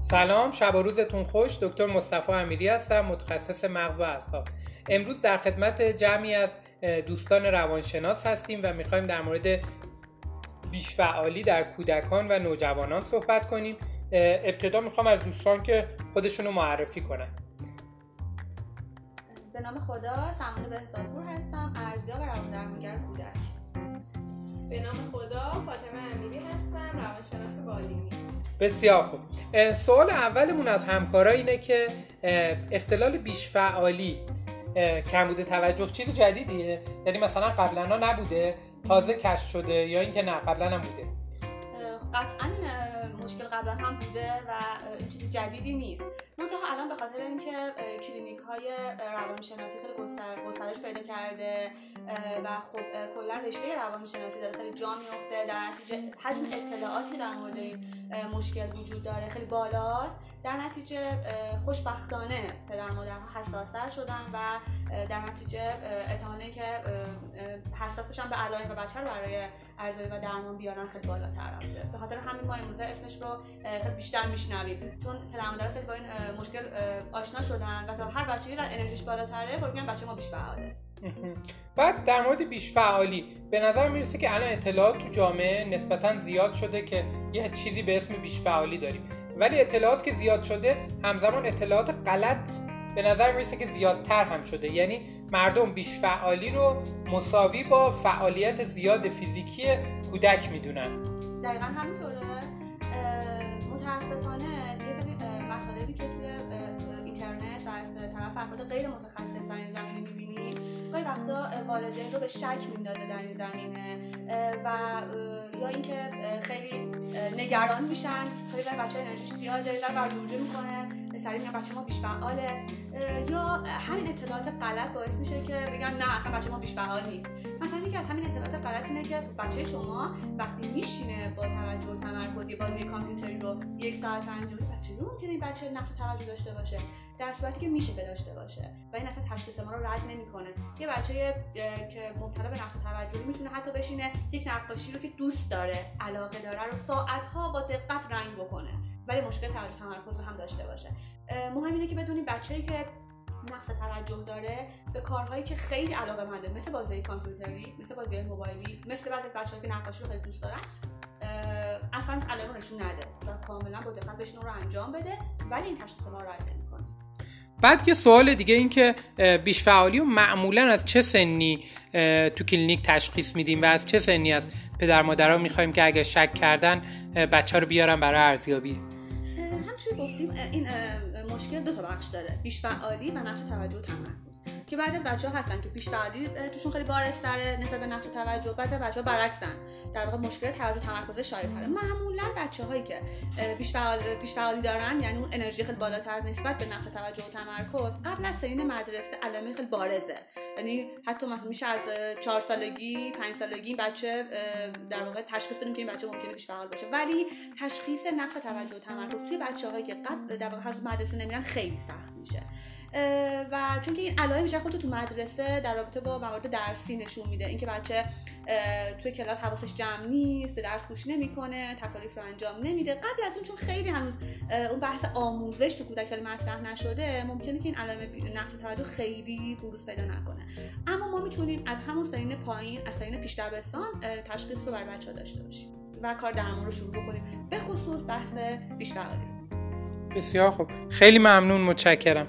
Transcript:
سلام شب و روزتون خوش. دکتر مصطفی امیری هستم متخصص مغز و اعصاب. امروز در خدمت جمعی از دوستان روانشناس هستیم و می‌خوایم در مورد بیشفعالی در کودکان و نوجوانان صحبت کنیم. ابتدا می‌خوام از دوستان که خودشون رو معرفی کنن. به نام خدا سمانه بهزادپور هستم ارزیا و روان درمانگر کودک. به نام خدا فاطمه امیری هستم روانشناس بالینی. بسیار خوب. سوال اولمون از همکارا اینه که اختلال بیشفعالی کمبود توجه چیز جدیدیه؟ یعنی مثلا قبلا نبوده تازه کشف شده یا اینکه نه قبلا هم بوده قطعا مشکل قبلا هم بوده و این چیز جدیدی نیست. منتها الان به خاطر اینکه کلینیک های روانشناسی خیلی گسترش پیدا کرده و خب کلا رشته روانشناسی داره خیلی جا میفته در نتیجه حجم اطلاعاتی در مورد این مشکل وجود داره خیلی بالاست. در نتیجه خوشبختانه پدر مادرها حساستر شدن و در نتیجه احتمال که حساس بشن به علائم و بچه رو برای ارزیابی و درمان بیارن خیلی بالاتر رفته. خاطر همین ما امروزه اسمش رو خیلی بیشتر میشنویم. چون پدر خیلی با این مشکل آشنا شدن و تا هر بچه‌ای انرژیش بالاتره خب میگن بچه ما بیش فعاله بعد در مورد بیش فعالی به نظر می‌رسه که الان اطلاعات تو جامعه نسبتا زیاد شده که یه چیزی به اسم بیش فعالی داریم. ولی اطلاعات که زیاد شده همزمان اطلاعات غلط به نظر می‌رسه که زیادتر هم شده. یعنی مردم بیش فعالی رو مساوی با فعالیت زیاد فیزیکی کودک می‌دونن. دقیقا همینطوره. متاسفانه یه سری مطالبی که توی اینترنت و از طرف افراد غیر متخصص در وقتا والدین رو به شک میندازه در این زمینه و یا اینکه خیلی نگران میشن. خیلی بچه انرژیش زیاده و برجوجه می‌کنه سری میگن بچه ما بیش فعاله یا همین اطلاعات غلط باعث میشه که بگن نه اصلا بچه ما بیش فعال نیست. مثلا یکی از همین اطلاعات غلط اینه که بچه شما وقتی میشینه با توجه و تمرکز بازی کامپیوتری رو یک ساعت انجام پس چجوری ممکنه این بچه نقص توجه داشته باشه؟ در صورتی که میشه که داشته باشه. و این اصلا تشخیص ما رو رد نمی‌کنه. یه بچه که مبتلا به نقص توجهی می‌تونه حتی بشینه یک نقاشی رو که دوست داره علاقه داره رو ساعتها با دقت رنگ بکنه. ولی مشکل توجه تمرکز هم داشته باشه. مهم اینه که بدونیم بچه‌ای که نقص توجه داره به کارهایی که خیلی علاقه منده مثل بازی کامپیوتری مثل بازی موبایلی مثل بعضی بچه‌ها که نقاشی رو خیلی دوست دارن اصلا علائم نشون نده و کاملا با دقت بهشون رو انجام بده. ولی این تشخیص ما نمی‌کنه بعد یه سوال دیگه این که بیش فعالی و معمولا از چه سنی تو کلینیک تشخیص میدیم و از چه سنی از پدر مادرها می‌خوایم که اگه شک کردن بچه رو بیارن برای ارزیابی؟ همچون گفتیم این مشکل دو تا بخش داره بیش فعالی و نقش توجه و تمرکز. که بعضی از بچه ها هستن که فعالی توشون خیلی بارستره نسبت به نقش توجه. بعضی از بچه ها برعکسن. در واقع مشکل توجه تمرکز شایع معمولا بچه هایی که بیش فعال بیش فعالی دارن یعنی اون انرژی خیلی بالاتر نسبت به نقش توجه و تمرکز قبل از سنین مدرسه علائم خیلی بارزه. یعنی حتی مثلا میشه از 4 سالگی 5 سالگی بچه در واقع تشخیص بدیم که این بچه ممکنه بیش فعال باشه. ولی تشخیص نقص توجه و تمرکز توی بچه‌هایی که قبل در واقع مدرسه نمیرن خیلی سخت میشه. و چون که این علائم بیشتر خودتو تو مدرسه در رابطه با موارد درسی نشون میده. اینکه بچه توی کلاس حواسش جمع نیست به درس گوش نمی‌کنه تکالیف رو انجام نمیده. قبل از اون چون خیلی هنوز اون بحث آموزش تو کودک مطرح نشده ممکنه که این علائم نقص توجه خیلی بروز پیدا نکنه. اما ما می‌تونیم از همون سنین پایین از سنین پیش دبستان تشخیص رو بر بچه داشته باشیم و کار درمان رو شروع بکنیم. به خصوص بحث بیشتر بسیار خوب. خیلی ممنون متشکرم.